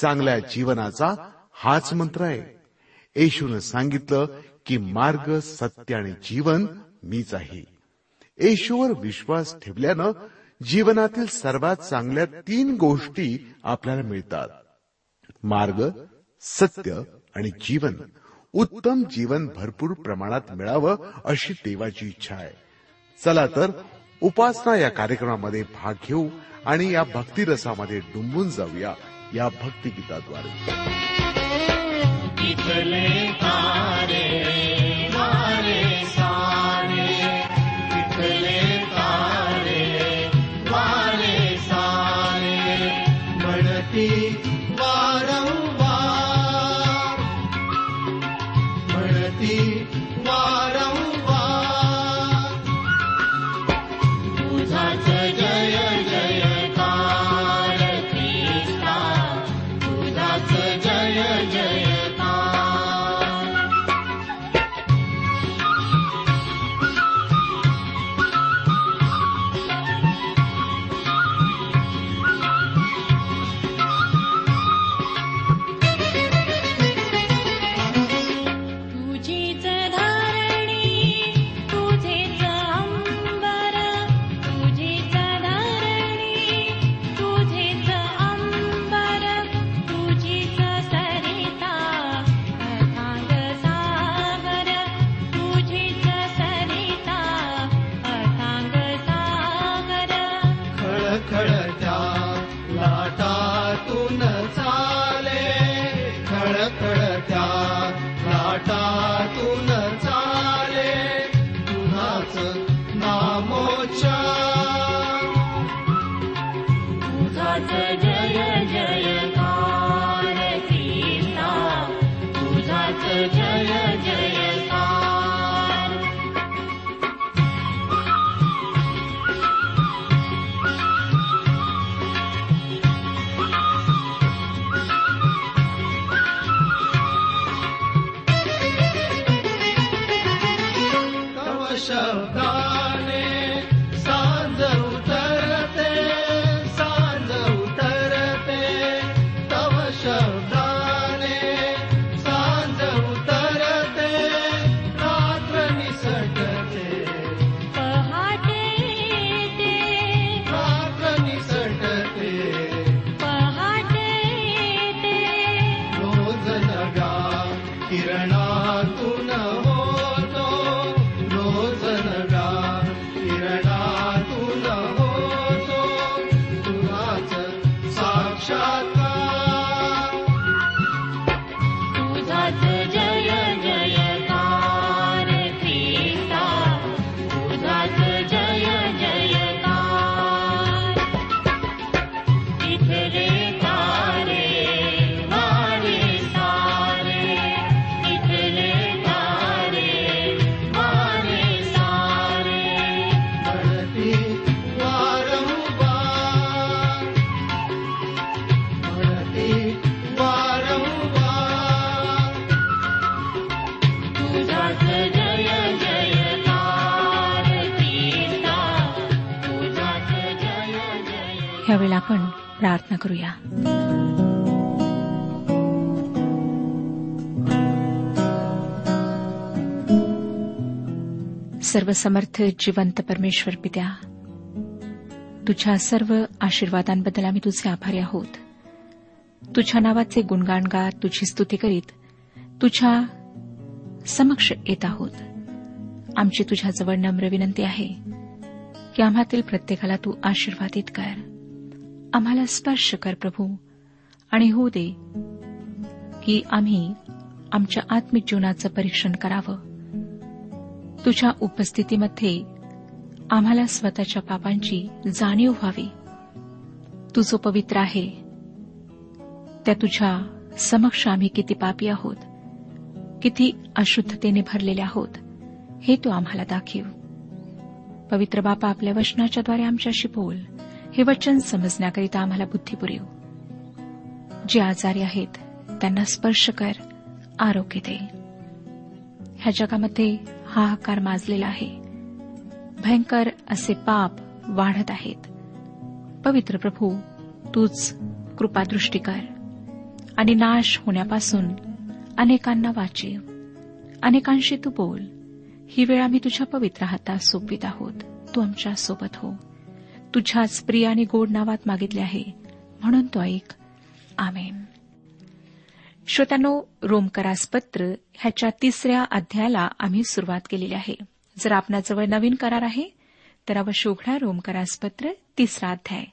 चांगल्या जीवनाचा हाच मंत्र आहे. येशून सांगितलं की मार्ग सत्य आणि जीवन मीच आहे. येशूवर विश्वास ठेवल्यानं जीवनातील सर्वात चांगल्या तीन गोष्टी आपल्याला मिळतात. मार्ग सत्य आणि जीवन. उत्तम जीवन भरपूर प्रमाणात मिळावं अशी देवाची इच्छा आहे. चला तर उपासना या कार्यक्रमामध्ये भाग घेऊ आणि या भक्तिरसामध्ये डुंबून जाऊया. या भक्तिगीताद्वारे. शब्दा आपण प्रार्थना करूया. सर्वसमर्थ जिवंत परमेश्वर पित्या तुझ्या सर्व आशीर्वादांबद्दल आम्ही तुझे आभारी आहोत. तुझ्या नावाचे गुणगाण गात तुझी स्तुती करीत तुझ्या समक्ष येत आहोत. आमची तुझ्याजवळ नम्र विनंती आहे की आम्हातील प्रत्येकाला तू आशीर्वादित कर. आम्हाला स्पर्श कर प्रभू. आणि होऊ दे की आम्ही आमच्या आत्मिक जीवनाचं परीक्षण करावं. तुझ्या उपस्थितीमध्ये आम्हाला स्वतःच्या पापांची जाणीव व्हावी. तू जो पवित्र आहे त्या तुझ्या समक्ष आम्ही किती पापी आहोत किती अशुद्धतेने भरलेले आहोत हे तू आम्हाला दाखव. पवित्र बापा आपल्या वचनाच्याद्वारे आमच्याशी बोल. हे वचन समजण्याकरिता आम्हाला बुद्धी पुरेव. जे आजारी आहेत त्यांना स्पर्श कर आरोग्य दे. ह्या जगामध्ये हाहाकार माजलेला आहे. भयंकर असे पाप वाढत आहेत. पवित्र प्रभू तूच कृपादृष्टी कर आणि नाश होण्यापासून अनेकांना वाचीव अनेकांशी तू बोल. ही वेळ आम्ही तुझ्या पवित्र हातात सोपीत आहोत. तू आमच्यासोबत हो. तुझ्याच प्रिय आणि गोड नावात मागितले आहे. म्हणून तो ऐक. आमेन. श्रोत्यानो रोमकरास पत्र ह्याच्या तिसऱ्या अध्यायाला आम्ही सुरुवात केलेली आहे. जर आपणाजवळ नवीन करार आहे तर अवश्य उघडा रोमकरास पत्र तिसरा अध्याय.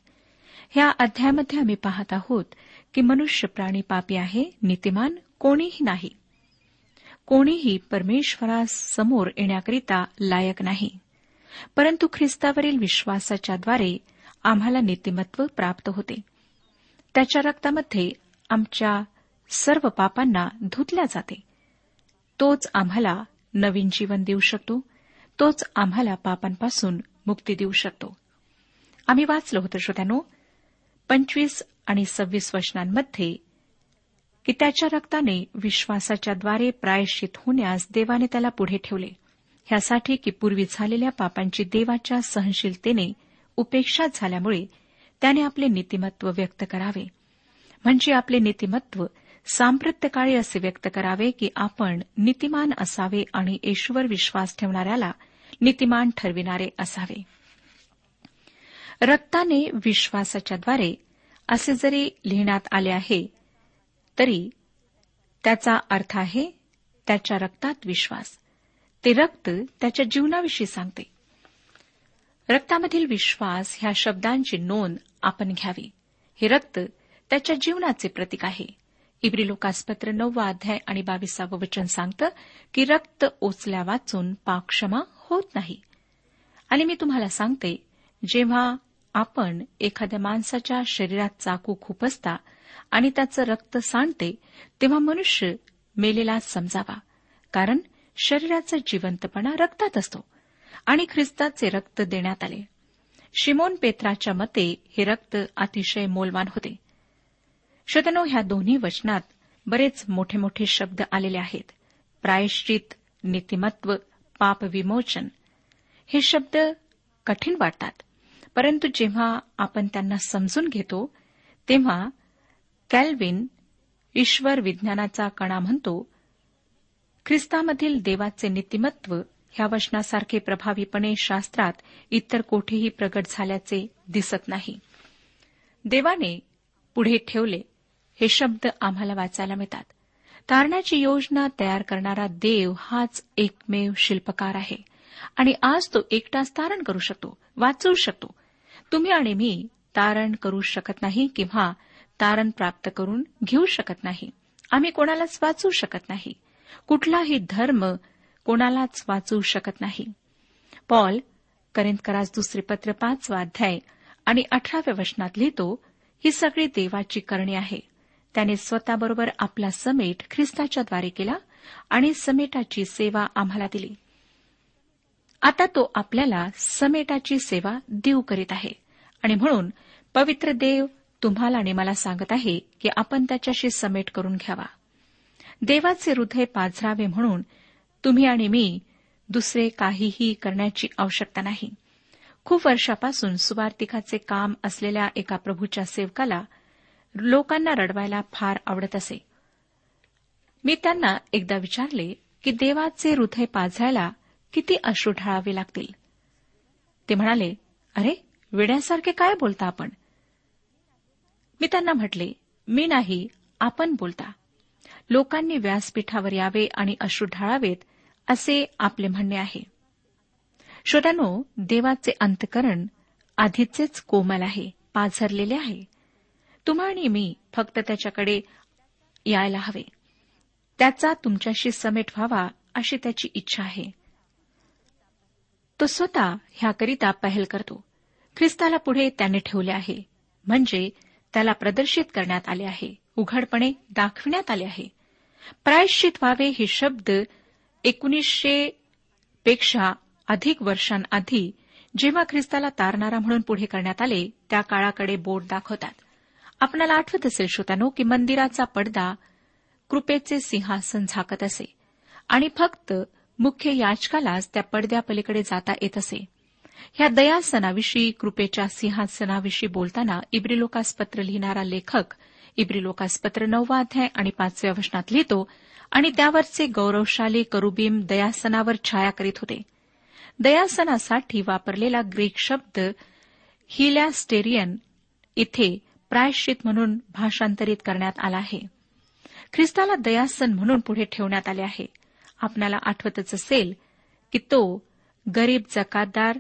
ह्या अध्यायामध्ये आम्ही पाहत आहोत की मनुष्य प्राणी पापी आहे नीतिमान कोणीही नाही. कोणीही परमेश्वरासमोर येण्याकरिता लायक नाही. परंतु ख्रिस्तावरील विश्वासाच्याद्वारे आम्हाला नीतिमत्व प्राप्त होते. त्याच्या रक्तामध्ये आमच्या सर्व पापांना धुतल्या जाते. तोच आम्हाला नवीन जीवन देऊ शकतो. तोच आम्हाला पापांपासून मुक्ती देऊ शकतो. आम्ही वाचलो होतो श्रोत्यानो पंचवीस आणि सव्वीस वचनांमध्ये की त्याच्या रक्ताने विश्वासाच्याद्वारे प्रायश्चित होण्यास देवाने त्याला पुढे ठेवले. ह्यासाठी की पूर्वी झालेल्या पापांची देवाच्या सहनशीलतेने उपेक्षा झाल्यामुळे त्याने आपले नीतिमत्व व्यक्त करावे. म्हणजे आपले नीतिमत्व सांप्रत्यकाळी असे व्यक्त करावे की आपण नीतिमान असावे आणि ईश्वर विश्वास ठेवणाऱ्याला नीतिमान ठरविणारे असावे. रक्ताने विश्वासाच्याद्वारे असे जरी लिहिण्यात आले आहे तरी त्याचा अर्थ आहे त्याच्या रक्तात विश्वास. ते रक्त त्याच्या जीवनाविषयी सांगते. रक्तामधील विश्वास ह्या शब्दांची नोंद आपण घ्यावी. हे रक्त त्याच्या जीवनाचे प्रतीक आहे. इब्री लोकासपत्र नववा अध्याय आणि बावीसावं वचन सांगतं की रक्त ओचल्या वाचून पाकक्षमा होत नाही. आणि मी तुम्हाला सांगते जेव्हा आपण एखाद्या माणसाच्या शरीरात चाकू खुपसता आणि त्याचं रक्त सांडते तेव्हा मनुष्य मेलेला समजावा. कारण शरीराचा जिवंतपणा रक्तात असतो आणि ख्रिस्ताचे रक्त देण्यात आले. शिमोन पेत्राच्या मते हे रक्त अतिशय मोलवान होते. शतनो ह्या दोन्ही वचनात बरेच मोठे मोठे शब्द आलेले आहेत. प्रायश्चित नीतिमत्व पाप विमोचन हे शब्द कठीण वाटतात. परंतु जेव्हा आपण त्यांना समजून घेतो तेव्हा कॅल्विन ईश्वर विज्ञानाचा कणा म्हणतो ख्रिस्तामधील देवाचे नीतिमत्व ह्या वचनासारखे प्रभावीपणे शास्त्रात इतर कोठेही प्रगट झाल्याचे दिसत नाही. देवाने पुढे ठेवले हे शब्द आम्हाला वाचायला मिळतात. तारणाची योजना तयार करणारा देव हाच एकमेव शिल्पकार आहे. आणि आज तो एकटाच तारण करू शकतो वाचवू शकतो. तुम्ही आणि मी तारण करू शकत नाही किंवा तारण प्राप्त करून घेऊ शकत नाही. आम्ही कोणालाच वाचवू शकत नाही. कुठलाही धर्म कोणालाच वाचवू शकत नाही. पॉल करिंदकरास दुसरे पत्र पाचवा अध्याय आणि अठराव्या वचनात लिहितो ही सगळी देवाची करणी आहे. त्याने स्वतःबरोबर आपला समेट ख्रिस्ताच्याद्वारे केला आणि समेटाची सेवा आम्हाला दिली. आता तो आपल्याला समेटाची सेवा देऊ करीत आहे. आणि म्हणून पवित्र देव तुम्हाला आणि मला सांगत आहे की आपण त्याच्याशी समेट करून घ्यावा. देवाचे हृदय पाझरावे म्हणून तुम्ही आणि मी दुसरे काहीही करण्याची आवश्यकता नाही. खूप वर्षापासून सुवार्तिकाचे काम असलेल्या एका प्रभूच्या सेवकाला लोकांना रडवायला फार आवडत असे. मी त्यांना एकदा विचारले की देवाचे हृदय पाझरायला किती अश्रू ढाळावे लागतील? ते म्हणाले अरे वेड्यासारखे काय बोलता आपण? मी त्यांना म्हटले मी नाही आपण बोलता. लोकांनी व्यासपीठावर यावे आणि अश्रू ढाळावेत असे आपले म्हणणे आहे. श्रोत्यानो देवाचे अंतकरण आधीचेच कोमल आहे पाझरलेले आहे. तुम्हा आणि मी फक्त त्याच्याकडे यायला हवे. त्याचा तुमच्याशी समेट व्हावा अशी त्याची इच्छा आहे. तो स्वतः ह्याकरिता पहल करतो. ख्रिस्ताला पुढे त्याने ठेवले आहे म्हणजे त्याला प्रदर्शित करण्यात आले आहे. उघडपणे दाखविण्यात आले आहे. प्रायश्चित व्हावे हे शब्द एकोणीसशे पेक्षा अधिक वर्षांआधी जेव्हा ख्रिस्ताला तारणारा म्हणून पुढे करण्यात आले त्या काळाकडे बोट दाखवतात. आपणाला आठवत असेल श्रोतानो की मंदिराचा पडदा कृपेचे सिंहासन झाकत असे आणि फक्त मुख्य याचकालाच त्या पडद्यापलीकडे जाता येत असे. ह्या दयासनाविषयी कृपेच्या सिंहासनाविषयी बोलताना इब्रिलोकास पत्र लिहिणारा लेखक इब्रिलोकास पत्र नववा अध्याय आणि पाचव्या वचनात लिहितो आणि त्यावरचे गौरवशाली करुबीम दयासनावर छाया करीत होते. दयासनासाठी वापरलेला ग्रीक शब्द हिलॅस्टेरियन इथे प्रायश्चित म्हणून भाषांतरित करण्यात आला आहे. ख्रिस्ताला दयासन म्हणून पुढे ठेवण्यात आले आहे. आपणाला आठवतच असेल की तो गरीब जकातदार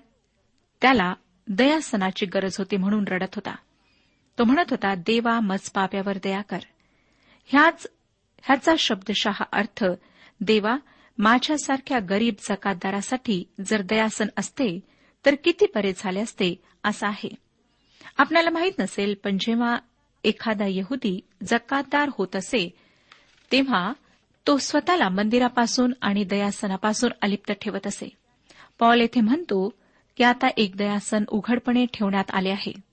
त्याला दयासनाची गरज होती म्हणून रडत होता. तो म्हणत होता देवा मज पाप्यावर दया कर. ह्याच ह्याचा शब्दशः अर्थ देवा माझ्यासारख्या गरीब जकातदारासाठी जर दयासन असते तर किती बरे झाले असते असं आहे. आपल्याला माहीत नसेल पण जेव्हा एखादा यहुदी जकातदार होत असे तेव्हा तो स्वतःला मंदिरापासून आणि दयासनापासून अलिप्त ठेवत असे. पॉल येथे म्हणतो की आता एक दयासन उघडपणे ठेवण्यात आले आहे.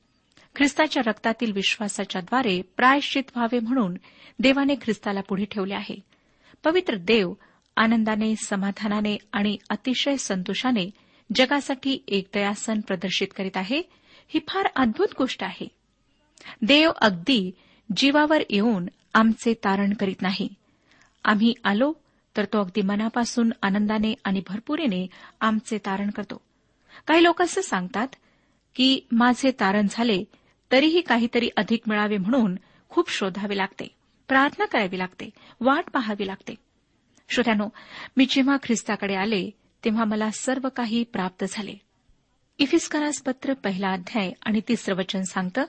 ख्रिस्ताच्या रक्तातील विश्वासाच्याद्वारे प्रायश्चित व्हावे म्हणून देवाने ख्रिस्ताला पुढे ठेवले आहे. पवित्र देव आनंदाने समाधानाने आणि अतिशय संतोषाने जगासाठी एक दयासन प्रदर्शित करीत आहे. ही फार अद्भुत गोष्ट आहे. देव अगदी जीवावर येऊन आमचे तारण करीत नाही. आम्ही आलो तर तो अगदी मनापासून आनंदाने आणि भरपुरीने आमचे तारण करतो. काही लोक असं सांगतात की माझे तारण झाले तरीही काहीतरी अधिक मिळावे म्हणून खूप शोधावे लागते. प्रार्थना करावी लागते. वाट पाहावी लागते. श्रोत्यानो मी जेव्हा ख्रिस्ताकडे आले तेव्हा मला सर्व काही प्राप्त झाले. इफिस्करास पत्र पहिला अध्याय आणि तिसरं वचन सांगतं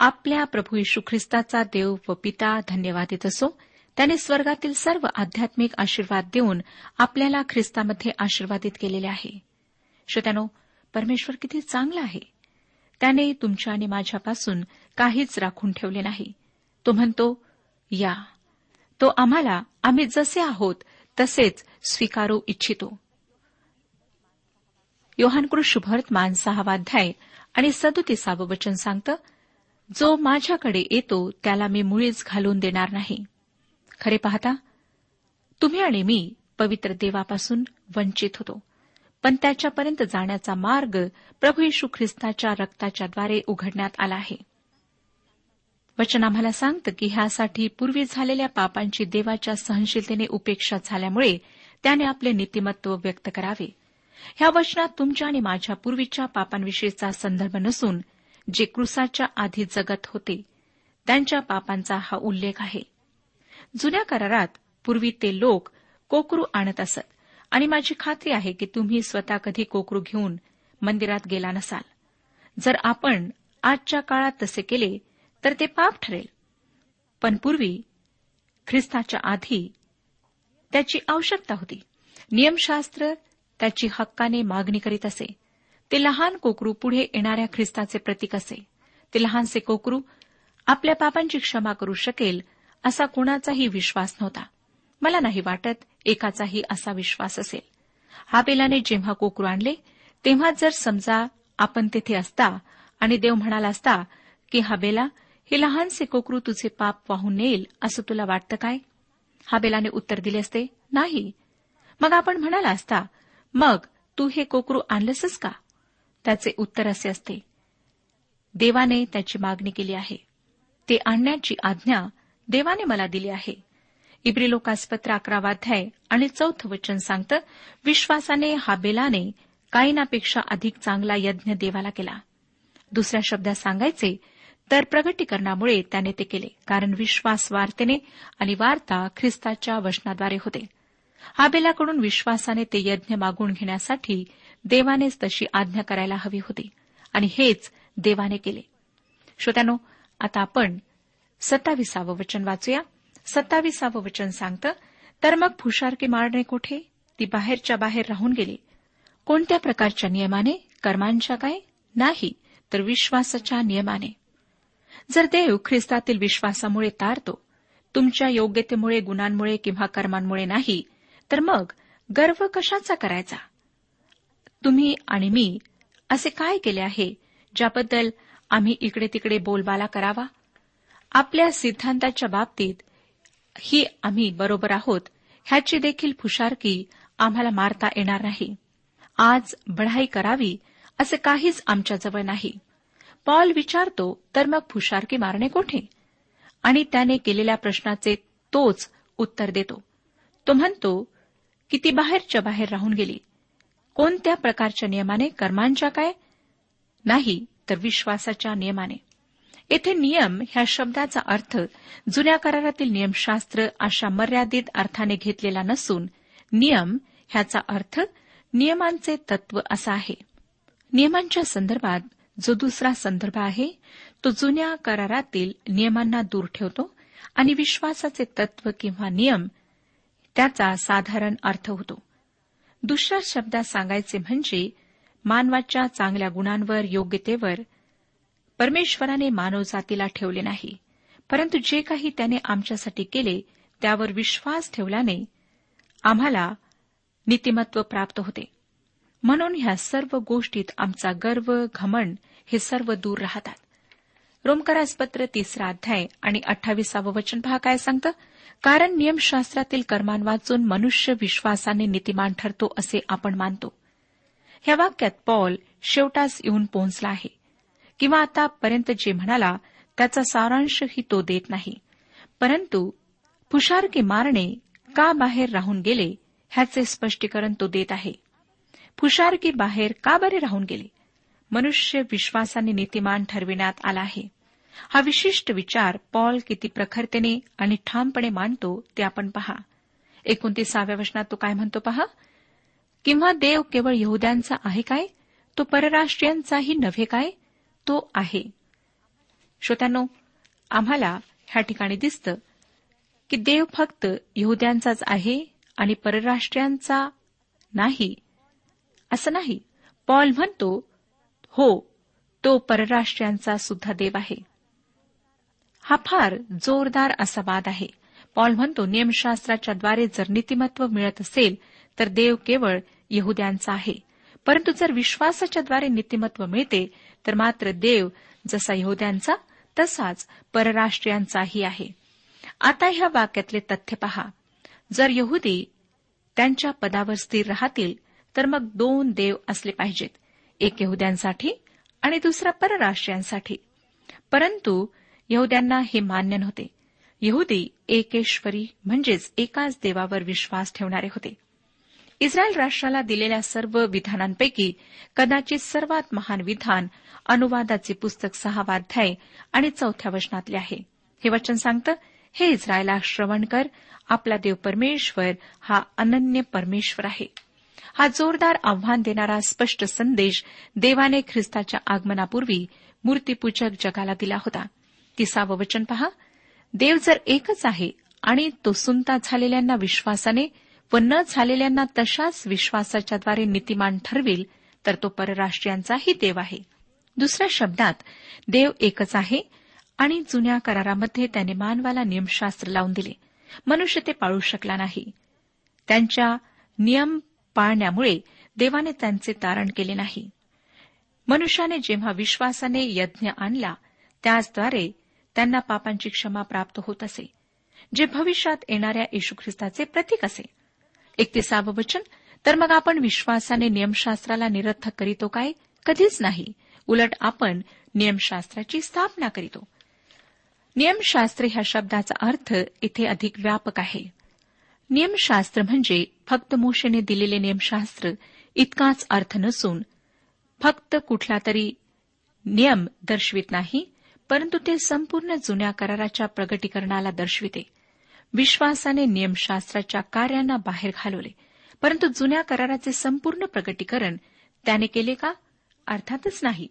आपल्या प्रभू यशू ख्रिस्ताचा देव व पिता धन्यवादित असो. त्याने स्वर्गातील सर्व आध्यात्मिक आशीर्वाद देऊन आपल्याला ख्रिस्तामध्ये आशीर्वादित केलेले आहे. श्रोत्यानो परमेश्वर किती चांगला आहे. त्याने तुमच्या आणि माझ्यापासून काहीच राखून ठेवले नाही. तो म्हणतो या तो आम्हाला आम्ही जसे आहोत तसेच स्वीकारू इच्छितो. योहानकृत शुभवर्तमान सहावाध्याय आणि सदोतीसावं वचन सांगतं जो माझ्याकडे येतो त्याला मी मुळीच घालून देणार नाही. खरे पाहता तुम्ही आणि मी पवित्र देवापासून वंचित होतो. पण त्याच्यापर्यंत जाण्याचा मार्ग प्रभू येशू ख्रिस्ताच्या रक्ताच्याद्वारे उघडण्यात आला आहे. वचन आम्हाला सांगतं की ह्यासाठी पूर्वी झालेल्या पापांची देवाच्या सहनशीलतेने उपेक्षा झाल्यामुळे त्याने आपले नीतिमत्व व्यक्त करावे. ह्या वचनात तुमच्या आणि माझ्या पूर्वीच्या पापांविषयीचा संदर्भ नसून जे क्रुसाच्या आधी जगत होते त्यांच्या पापांचा हा उल्लेख आहे. जुन्या करारात पूर्वी ते लोक कोकरू आणत असत. आणि माझी खात्री आहे की तुम्ही स्वतः कधी कोकरू घेऊन मंदिरात गेला नसाल. जर आपण आजच्या काळात तसे केले तर ते पाप ठरेल. पण पूर्वी ख्रिस्ताच्या आधी त्याची आवश्यकता होती. नियमशास्त्र त्याची हक्काने मागणी करीत असे. ते लहान कोकरू पुढे येणाऱ्या ख्रिस्ताचे प्रतीक असे. ते लहानसे कोकरू आपल्या पापांची क्षमा करू शकेल असा कोणाचाही विश्वास नव्हता. मला नाही वाटत एकाचाही असा विश्वास असेल. हाबेलाने जेव्हा कोकरू आणले तेव्हा जर समजा आपण तेथे असता आणि देव म्हणाला असता की हाबेला हे लहानसे कोकरू तुझे पाप वाहून नेईल असं तुला वाटतं काय? हाबेलाने उत्तर दिले असते नाही. मग आपण म्हणाला असता मग तू हे कोकरू आणलंसच का? त्याचे उत्तर असे असते देवाने त्याची मागणी केली आहे. ते आणण्याची आज्ञा देवाने मला दिली आहे. इब्रिलोकासपत्र अकरावाध्याय आणि चौथं वचन सांगतं विश्वासाने हाबेलाने कायनापेक्षा अधिक चांगला यज्ञ देवाला केला. दुसऱ्या शब्दात सांगायचे तर प्रगटीकरणामुळे त्याने ते केले कारण विश्वास वार्तेने आणि वार्ता ख्रिस्ताच्या वचनाद्वारे होते. हाबेलाकडून विश्वासाने ते यज्ञ मागून घेण्यासाठी देवानेच तशी आज्ञा करायला हवी होती आणि हेच देवाने केले. श्रोत्यानो आता आपण सत्ताविसावं वचन वाचूया. सत्ताविसावं वचन सांगतं तर मग फुशारकी मारणे कुठे? ती बाहेरच्या बाहेर राहून गेली. कोणत्या प्रकारच्या नियमाने? कर्मांच्या काय? नाही तर विश्वासाच्या नियमाने. जर देव ख्रिस्तातील विश्वासामुळे तारतो तुमच्या योग्यतेमुळे गुणांमुळे किंवा कर्मांमुळे नाही तर मग गर्व कशाचा करायचा? तुम्ही आणि मी असे काय केले आहे ज्याबद्दल आम्ही इकडे तिकडे बोलबाला करावा? आपल्या सिद्धांताच्या बाबतीत ही आम्ही बरोबर आहोत ह्याची देखील फुशारकी आम्हाला मारता येणार नाही. आज बढाई करावी असे काहीच आमच्याजवळ नाही. पॉल विचारतो तर मग फुशारकी मारणे कोठे? आणि त्याने केलेल्या प्रश्नाचे तोच उत्तर देतो. तो म्हणतो की ती बाहेरच्या बाहेर राहून गेली. कोणत्या प्रकारच्या नियमाने? कर्मांच्या काय? नाही तर विश्वासाच्या नियमाने. येथे नियम ह्या शब्दाचा अर्थ जुन्या करारातील नियमशास्त्र अशा मर्यादित अर्थाने घेतलेला नसून नियम ह्याचा अर्थ नियमांचे तत्व असा आहे. नियमांच्या संदर्भात जो दुसरा संदर्भ आहे तो जुन्या करारातील नियमांना दूर ठेवतो आणि विश्वासाचे तत्व किंवा नियम त्याचा साधारण अर्थ होतो. दुसऱ्या शब्दात सांगायचे म्हणजे मानवाच्या चांगल्या गुणांवर योग्यतेवर परमेश्वराने मानवजातीला ठेवले नाही. परंतु जे काही त्याने आमच्यासाठी केले त्यावर विश्वास ठेवल्याने आम्हाला नीतिमत्व प्राप्त होते. म्हणून ह्या सर्व गोष्टीत आमचा गर्व घमंड हे सर्व दूर राहतात. रोमकरासपत्र तिसरा अध्याय आणि अठ्ठावीसावं वचन पहा काय सांगतं? कारण नियमशास्त्रातील कर्मान वाचून मनुष्य विश्वासाने नीतिमान ठरतो असे आपण मानतो. ह्या वाक्यात पॉल शेवटास येऊन पोहोचला आहे. किंवा आतापर्यंत जे म्हणाला त्याचा सारांशही तो देत नाही. परंतु फुशारकी मारणे का बाहेर राहून गेले ह्याचे स्पष्टीकरण तो देत आहे. फुशारकी बाहेर का बरे राहून गेले? मनुष्य विश्वासाने नीतिमान ठरविण्यात आला आहे. हा विशिष्ट विचार पॉल किती प्रखरतेने आणि ठामपणे मांडतो ते आपण पहा. एकोणतीसाव्या वचनात तो काय म्हणतो पहा? किंवा देव केवळ यहद्यांचा आहे काय? तो परराष्ट्रीयांचाही नव्हे काय? तो आहे. श्रोत्यानो आम्हाला ह्या ठिकाणी दिसतं की देव फक्त यहद्यांचाच आहे आणि परराष्ट्रीयांचा नाही. असं नाही. पॉल म्हणतो हो तो परराष्ट्रीयांचा सुद्धा देव आहे. हा फार जोरदार असा वाद आहे. पॉल म्हणतो नियमशास्त्राच्या द्वारे जर नीतिमत्व मिळत असेल तर देव केवळ यहद्यांचा आहे. परंतु जर विश्वासाच्या द्वारे नीतिमत्व मिळते तर मात्र देव जसा यहोद्यांचा तसाच परराष्ट्रीयांचाही आहे. आता ह्या वाक्यातले तथ्य पहा. जर यहुदी त्यांच्या पदावर स्थिर राहतील तर मग दोन देव असले पाहिजेत. एक यहुद्यांसाठी आणि दुसरा परराष्ट्रीयांसाठी परंतु यहुद्यांना हे मान्य नव्हते. यहुदी एकेश्वरी म्हणजेच एकाच देवावर विश्वास ठेवणारे होते. इस्रायल राष्ट्राला दिलेल्या सर्व विधानांपैकी कदाचित सर्वात महान विधान अनुवादाचे पुस्तक सहावाध्याय आणि चौथ्या वचनातले आहे. हे वचन सांगतं हे इस्रायला श्रवण कर आपला देव परमेश्वर हा अनन्य परमेश्वर आहे. हा जोरदार आव्हान देणारा स्पष्ट संदेश देवाने ख्रिस्ताच्या आगमनापूर्वी मूर्तीपूजक जगाला दिला होता. तिसावं वचन पहा देव जर एकच आहे आणि तो सुनता झालेल्यांना विश्वासाने व न झालेल्यांना तशाच विश्वासाच्याद्वारे नीतिमान ठरविल तर तो परराष्ट्रीयांचाही देव आहे. दुसऱ्या शब्दात देव एकच आहे आणि जुन्या करारामध्ये त्याने मानवाला नियमशास्त्र लावून दिले. मनुष्य ते पाळू शकला नाही. त्यांच्या नियम पाळण्यामुळे देवाने त्यांचे तारण केले नाही. मनुष्याने जेव्हा विश्वासाने यज्ञ आणला त्याचद्वारे त्यांना पापांची क्षमा प्राप्त होत असे जे भविष्यात येणाऱ्या येशू ख्रिस्ताचे प्रतीक असे. एक एकतीसावं वचन. तर मग आपण विश्वासाने नियमशास्त्राला निरर्थक करीतो काय? कधीच नाही. उलट आपण नियमशास्त्राची स्थापना करीतो. नियमशास्त्र ह्या शब्दाचा अर्थ इथे अधिक व्यापक आहे. नियमशास्त्र म्हणजे फक्त मोशेने दिलेले नियमशास्त्र इतकाच अर्थ नसून फक्त कुठला तरी नियम दर्शवित नाही परंतु ते संपूर्ण जुन्या कराराच्या प्रगटीकरणाला दर्शविते. विश्वासाने नियमशास्त्राच्या कार्यांना बाहेर घालवले. परंतु जुन्या कराराचे संपूर्ण प्रगटीकरण त्याने केले का? अर्थातच नाही.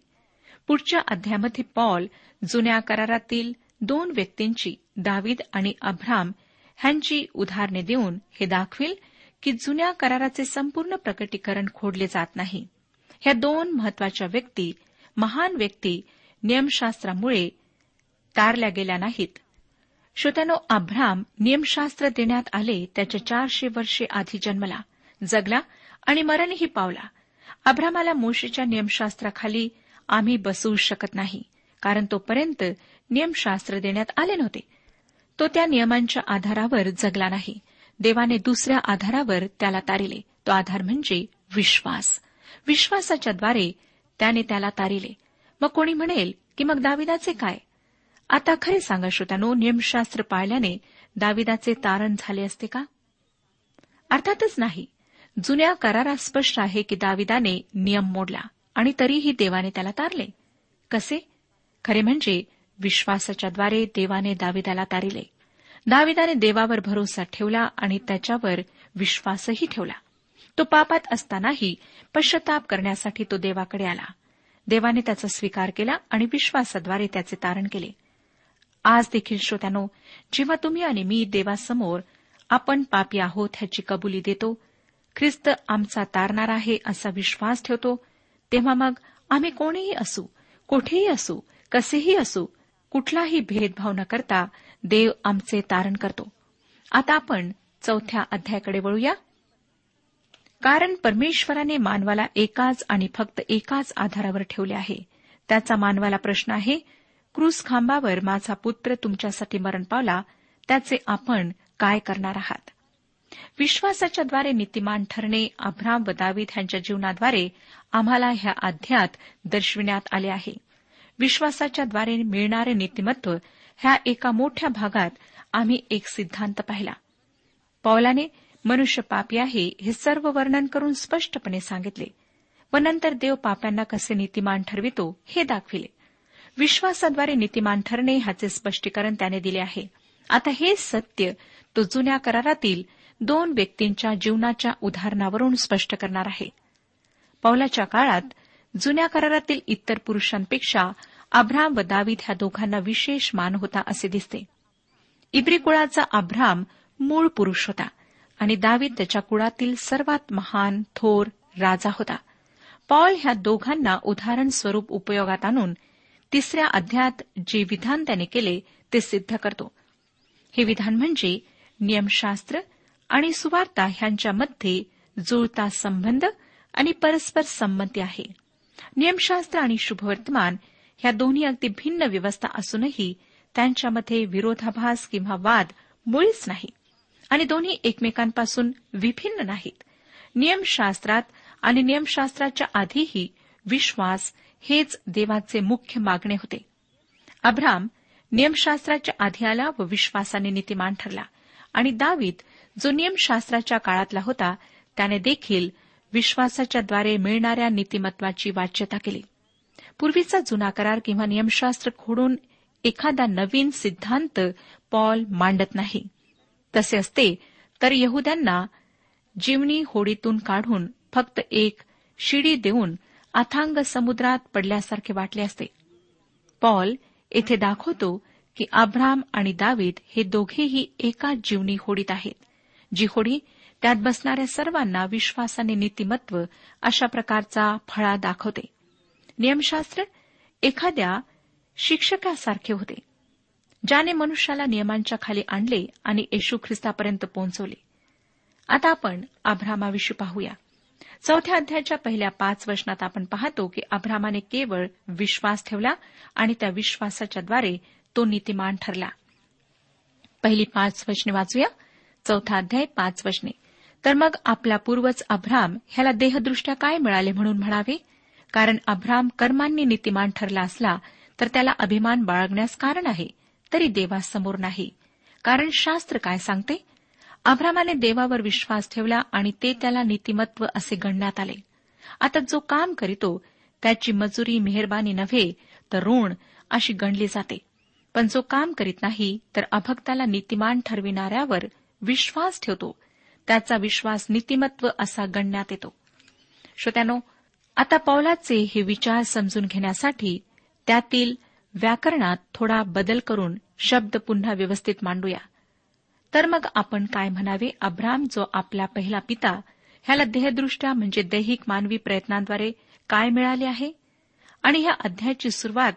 पुढच्या अध्यायामध्ये पॉल जुन्या करारातील दोन व्यक्तींची दावीद आणि अभ्राम ह्यांची उदाहरणे देऊन हे दाखविल की जुन्या कराराचे संपूर्ण प्रकटीकरण खोडले जात नाही. ह्या दोन महत्त्वाच्या व्यक्ती महान व्यक्ती नियमशास्त्रामुळे तारल्या गेल्या नाहीत. श्रोत्यानो अभ्राम नियमशास्त्र देण्यात आले त्याच्या चारशे वर्षे आधी जन्मला जगला आणि मरणही पावला. अभ्रामाला मोशीच्या नियमशास्त्राखाली आम्ही बसवू शकत नाही कारण तोपर्यंत नियमशास्त्र देण्यात आले नव्हते. तो त्या नियमांच्या आधारावर जगला नाही. देवाने दुसऱ्या आधारावर त्याला तारिले. तो आधार म्हणजे विश्वास. विश्वासाच्याद्वारे त्याने त्याला तारिले. मग कोणी म्हणेल की मग दाविदाचे काय? आता खरे सांगा श्रोत्यानो नियमशास्त्र पाळल्याने दाविदाचे तारण झाले असते का? अर्थातच नाही. जुन्या करारात स्पष्ट आहे की दाविदाने नियम मोडला आणि तरीही देवाने त्याला तारले. कसे? खरे म्हणजे विश्वासाच्याद्वारे देवाने दाविदाला तारिले. दाविदाने देवावर भरोसा ठेवला आणि त्याच्यावर विश्वासही ठेवला. तो पापात असतानाही पश्चाताप करण्यासाठी तो देवाकडे आला. देवाने त्याचा स्वीकार केला आणि विश्वासाद्वारे त्याचे तारण केले. आज देखील श्रोत्यानो जेव्हा तुम्ही आणि मी देवासमोर आपण पापी आहोत ह्याची कबुली देतो ख्रिस्त आमचा तारणार आहे असा विश्वास ठेवतो तेव्हा मग आम्ही कोणीही असू कुठेही असू कसेही असू कुठलाही भेदभाव न करता देव आमचे तारण करतो. आता आपण चौथ्या अध्यायाकडे वळूया. कारण परमेश्वराने मानवाला एकाच आणि फक्त एकाच आधारावर ठेवले आहे. त्याचा मानवाला प्रश्न आहे क्रूस खांबावर माझा पुत्र तुमच्यासाठी मरण पावला त्याचे आपण काय करणार आहात? विश्वासाच्याद्वारे नीतिमान ठरणे अभ्राम व दावीद यांच्या जीवनाद्वारे आम्हाला ह्या अध्यात दर्शविण्यात आले आहे. विश्वासाच्याद्वारे मिळणारे नीतिमत्व ह्या एका मोठ्या भागात आम्ही एक सिद्धांत पाहिला. पौलाने मनुष्य पापी आहे हे सर्व वर्णन करून स्पष्टपणे सांगितले व नंतर देव पाप्यांना कसे नीतिमान ठरवितो हे दाखविले. विश्वासाद्वारे नीतिमान ठरणे ह्याचे स्पष्टीकरण त्याने दिले आहे. आता हे सत्य तो जुन्या करारातील दोन व्यक्तींच्या जीवनाच्या उदाहरणावरून स्पष्ट करणार आहे. पौलाच्या काळात जुन्या करारातील इतर पुरुषांपेक्षा अब्राम व दावीद ह्या दोघांना विशेष मान होता असे दिसते. इब्री कुळाचा अब्राम मूळ पुरुष होता आणि दावीद त्याच्या कुळातील सर्वात महान थोर राजा होता. पॉल ह्या दोघांना उदाहरण स्वरूप उपयोगात आणून तिसऱ्या अध्यायात जे विधान त्याने केले ते सिद्ध करतो. हे विधान म्हणजे नियमशास्त्र आणि सुवार्ता ह्यांच्यामध्ये जुळता संबंध आणि परस्पर संमती आहे. नियमशास्त्र आणि शुभवर्तमान ह्या दोन्ही अगदी भिन्न व्यवस्था असूनही त्यांच्यामध्ये विरोधाभास किंवा वाद मुळीच नाही आणि दोन्ही एकमेकांपासून विभिन्न नाहीत. नियमशास्त्रात आणि नियमशास्त्राच्या आधीही विश्वास हेच देवाचे मुख्य मागणे होते. अब्राम नियमशास्त्राच्या आधी आला व विश्वासाने नीतिमान ठरला आणि दावीद जो नियमशास्त्राच्या काळातला होता त्याने देखील विश्वासाच्याद्वारे मिळणाऱ्या नीतिमत्वाची वाच्यता केली. पूर्वीचा जुना करार किंवा नियमशास्त्र खोडून एखादा नवीन सिद्धांत पॉल मांडत नाही. तसे असते तर यहुद्यांना जीवनी होडीतून काढून फक्त एक शिडी देऊन अथांग समुद्रात पडल्यासारखे वाटले असते. पॉल येथे दाखवतो की आभ्राम आणि दावीद हे दोघेही एकाच जीवनी होडीत आहेत जी होडी त्यात बसणाऱ्या सर्वांना विश्वासाने नीतिमत्व अशा प्रकारचा फळा दाखवते. नियमशास्त्र एखाद्या शिक्षकासारखे होते ज्याने मनुष्याला नियमांच्या खाली आणले आणि येशू ख्रिस्तापर्यंत पोहोचवले. आता आपण आभ्रामाविषयी पाहूया. चौथ्या अध्यायाच्या पहिल्या पाच वचनात आपण पाहतो की अब्रामाने केवळ विश्वास ठेवला आणि त्या विश्वासाच्याद्वारे तो नीतिमान ठरला. पहिली पाच वचने वाचूया. चौथा अध्याय पाच वचने. तर मग आपला पूर्वज अभ्राम ह्याला देहदृष्ट्या काय मिळाले म्हणून म्हणावे? कारण अभ्राम कर्मांनी नीतिमान ठरला असला तर त्याला अभिमान बाळगण्यास कारण आहे. तरी देवासमोर नाही. कारण शास्त्र काय सांगते? अभ्रामाने देवावर विश्वास ठेवला आणि ते त्याला नीतिमत्व असे गणण्यात आले. आता जो काम करीतो त्याची मजुरी मेहरबानी नव्हे तर ऋण अशी गणली जाते. पण जो काम करीत नाही तर अभक्ताला नीतिमान ठरविणाऱ्यावर विश्वास ठेवतो. त्याचा विश्वास नीतिमत्व असा गणण्यात येतो. श्रोत्यानो आता पौलाचे हे विचार समजून घेण्यासाठी त्यातील व्याकरणात थोडा बदल करून शब्द पुन्हा व्यवस्थित मांडूया. तर मग आपण काय म्हणावे? अब्राम जो आपला पहिला पिता ह्याला देहदृष्ट्या म्हणजे दैहिक मानवी प्रयत्नांद्वारे काय मिळाले आहे? आणि ह्या अध्यायाची सुरुवात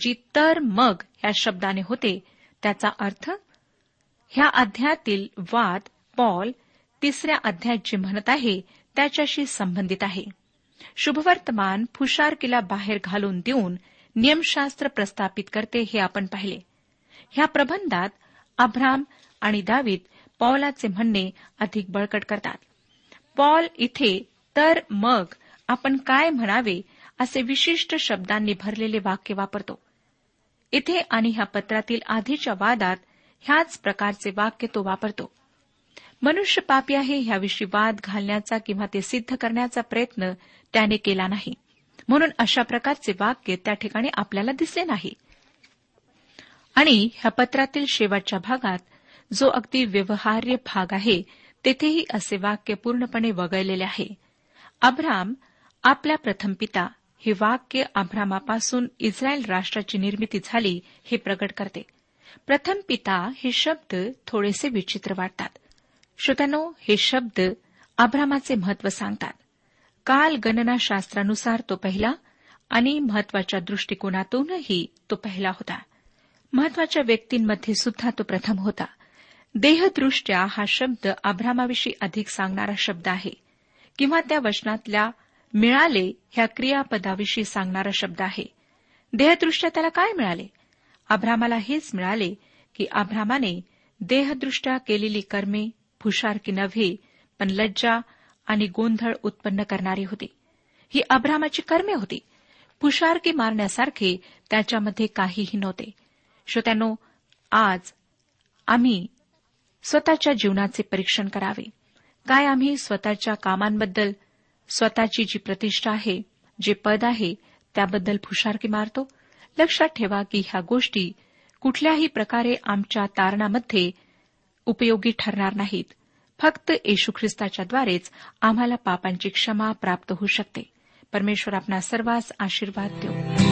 जी तर मग ह्या शब्दाने होते त्याचा अर्थ ह्या अध्यायातील वाद पॉल तिसऱ्या अध्यायात जे म्हणत आहे त्याच्याशी संबंधित आहे. शुभवर्तमान फुशारकीला बाहेर घालून देऊन नियमशास्त्र प्रस्थापित करते हे आपण पाहिले. ह्या प्रबंधात अब्राम आणि दावीद पॉलाचे म्हणणे अधिक बळकट करतात. पॉल इथे तर मग आपण काय म्हणावे? असे विशिष्ट शब्दांनी भरलेले वाक्य वापरतो. इथे आणि ह्या पत्रातील आधीच्या वादात ह्याच प्रकारचे वाक्य तो वापरतो. मनुष्य पापी आहे ह्याविषयी वाद घालण्याचा किंवा ते सिद्ध करण्याचा प्रयत्न त्याने केला नाही. म्हणून अशा प्रकारचे वाक्य त्या ठिकाणी आपल्याला दिसले नाही. आणि ह्या पत्रातील शेवटच्या भागात जो अगदी व्यवहार्य भाग आहे तेथेही असे वाक्य पूर्णपणे वगळलेले आहे. अब्राम आपला प्रथम पिता हे वाक्य अब्रामापासून इस्रायल राष्ट्राची निर्मिती झाली हे प्रकट करते. प्रथम पिता हे शब्द थोडेसे विचित्र वाटतात. श्रोत्यानो हे शब्द अब्रामाचे महत्त्व सांगतात. काल गणनाशास्त्रानुसार तो पहिला आणि महत्त्वाच्या दृष्टिकोनातूनही तो पहिला होता. महत्त्वाच्या व्यक्तींमध्ये सुद्धा तो प्रथम होता. देहदृष्ट्या हा शब्द आभ्रामाविषयी अधिक सांगणारा शब्द आहे किंवा त्या वचनातल्या मिळाले ह्या क्रियापदाविषयी सांगणारा शब्द आहे. देहदृष्ट्या त्याला काय मिळाले? अभ्रामाला हेच मिळाले की अभ्रामाने देहदृष्ट्या केलेली कर्मे फुशारकी नव्हे पण लज्जा आणि गोंधळ उत्पन्न करणारी होती. ही अभ्रामाची कर्मे होती. फुशारकी मारण्यासारखे त्याच्यामध्ये काहीही नव्हते. श्रोत्यानो आज आम्ही स्वतःच्या जीवनाचे परीक्षण करावे. काय आम्ही स्वतःच्या कामांबद्दल स्वतःची जी प्रतिष्ठा आहे जे पद आहे त्याबद्दल फुशारकी मारतो? लक्षात ठेवा की ह्या गोष्टी कुठल्याही प्रकारे आमच्या तारणामध्ये उपयोगी ठरणार नाहीत. फक्त येशू ख्रिस्ताच्याद्वारेच आम्हाला पापांची क्षमा प्राप्त होऊ शकते. परमेश्वर आपणा सर्वांस आशीर्वाद देऊ.